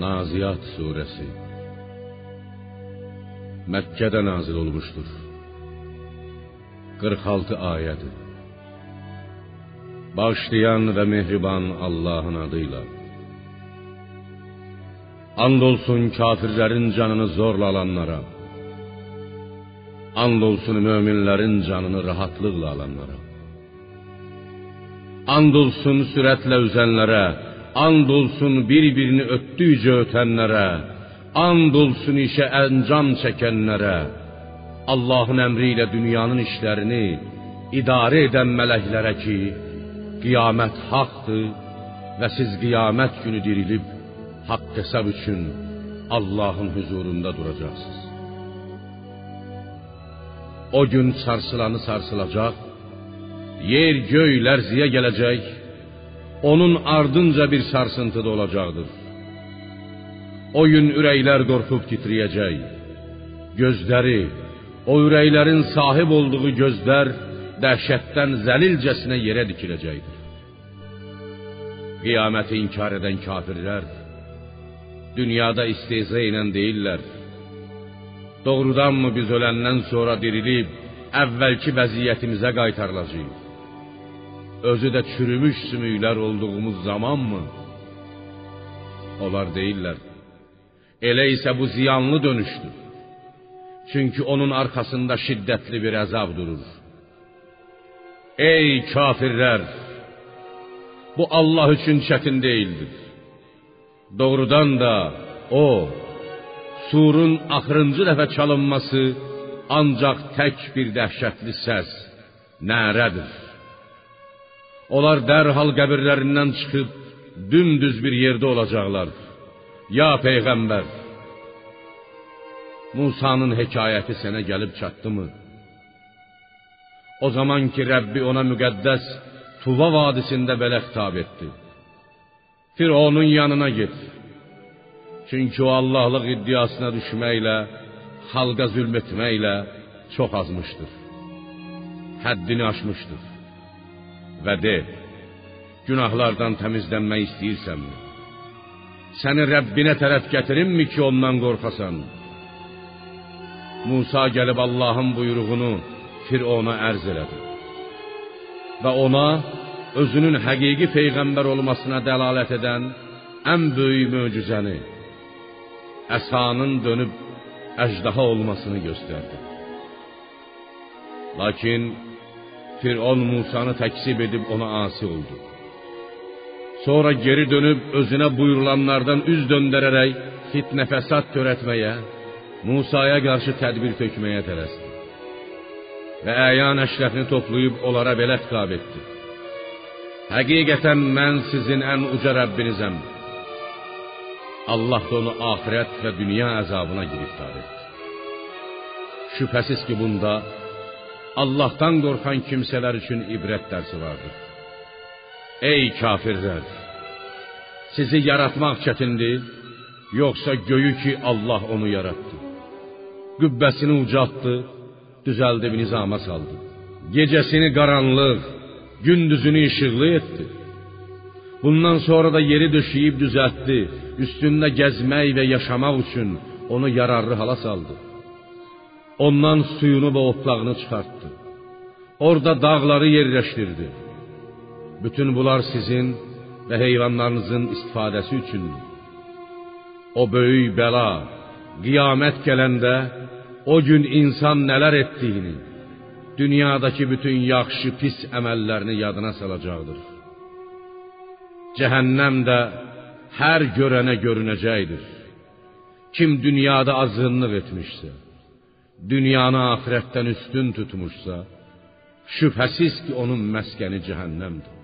Naziyat suresi Mekke'de nazil olmuştur. 46 ayeti. Bağışlayan ve mehriban Allah'ın adıyla. Andolsun kafirlerin canını zorla alanlara. Andolsun müminlerin canını rahatlıkla alanlara. Andolsun süratle üzenlere, andolsun bir-birini öttüyce ötenlere, andolsun işe encam çekenlere, Allah'ın emriyle dünyanın işlerini idare eden meleklere ki, kıyamet haktır ve siz kıyamet günü dirilip, hak hesab için Allah'ın huzurunda duracaksınız. O gün sarsılanı sarsılacak, yer göy lərziyə gələcək, onun ardınca bir sarsıntı da olacaqdır. O gün ürəklər qorxub titriyəcək. Gözləri, o ürəklərin sahib olduğu gözlər dəhşətdən zəlilcəsinə yerə dikiləcəkdir. Qiyaməti inkar edən kafirlər dünyada istehza ilə deyirlər: Doğrudanmı biz öləndən sonra dirilib əvvəlki vəziyyətimizə qaytarılacağıq? Özü də çürümüş sümüklər olduğumuz zamanmı? Onlar deyirlər: Elə isə bu ziyanlı dönüşdür. Çünki onun arxasında şiddətli bir əzab durur. Ey kafirlər! Bu Allah üçün çətin deyildir. Doğrudan da o surun axırıncı dəfə çalınması ancaq tək bir dəhşətli səs, nərədir. Onlar dərhal qəbirlərindən çıxıb dümdüz bir yerdə olacaqlar. Ya peyğəmbər, Musa'nın hekayəti sənə gəlib çatdımı? O zaman ki Rəbbi ona müqəddəs Tuva vadisində belə xitab etdi. Fironun yanına get. Çünki o Allahlıq iddiasına düşməklə, xalqa zülm etməklə çox azmışdır. Həddini aşmışdır. Və de, günahlardan təmizlənmək istəyirsənmi? Səni Rəbbinə tərəf gətirimmi ki, ondan qorxasan? Musa gəlib Allahın buyruğunu Firona ərz elədi. Və ona özünün həqiqi peyğəmbər olmasına dəlalət edən ən böyük möcüzəni, əsanın dönüb əjdaha olmasını göstərdi. Lakin Firon Musanı təksib edib ona asi oldu. Sonra geri dönüb özünə buyurulanlardan üz döndərərək fitnə fəsad törətməyə, Musaya qarşı tədbir tökməyə tələsdi. Və əyan əşrəfini toplayıb onlara belə xitab etdi. Həqiqətən mən sizin ən uca Rəbbinizəm. Allah da onu axirət və dünya əzabına giriftar etdi. Şübhəsiz ki, bunda Allahdan qorxan kimsələr üçün ibrət dərsi vardır. Ey kafirlər! Sizi yaratmaq çətindir, yoxsa göyü ki Allah onu yaratdı. Qübbəsini ucaltdı, düzəldib nizama saldı. Gecəsini qaranlıq, gündüzünü işıqlı etdi. Bundan sonra da yeri döşəyib düzəltdi, üstündə gəzmək və yaşamaq üçün onu yararlı hala saldı. Ondan suyunu və otlağını çıxartdı. Orada dağları yerləşdirdi. Bütün bunlar sizin və heyvanlarınızın istifadəsi üçündür. O böyük bəla qiyamət gələndə o gün insan nələr etdiyini, dünyadakı bütün yaxşı pis əməllərini yadına salacaqdır. Cəhənnəm də hər görənə görünəcəkdir. Kim dünyada azğınlıq etmişsə, dünyanı axirətdən üstün tutmuşsa, şübhəsiz ki, onun məskəni cəhənnəmdir.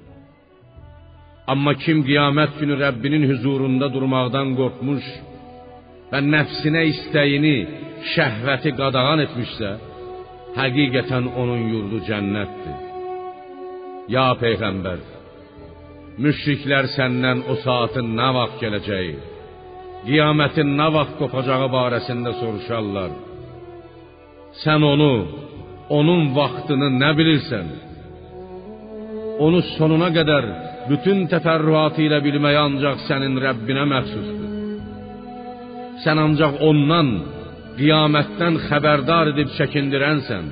Amma kim qiyamət günü Rəbbinin huzurunda durmaqdan qorxmuş və nəfsinə istəyini, şəhvəti qadağan etmişsə, həqiqətən onun yurdu cənnətdir. Ya peyğəmbər, müşriklər səndən o saatın nə vaxt gələcəyi, qiyamətin nə vaxt qopacağı barəsində soruşarlar. Sən onu, onun vaxtını nə bilirsən? Onu sonuna qədər bütün təfərrüatı ilə bilmək ancaq sənin Rəbbinə məxsusdur. sən ancaq ondan qiyamətdən xəbərdar edib çəkindirənsən.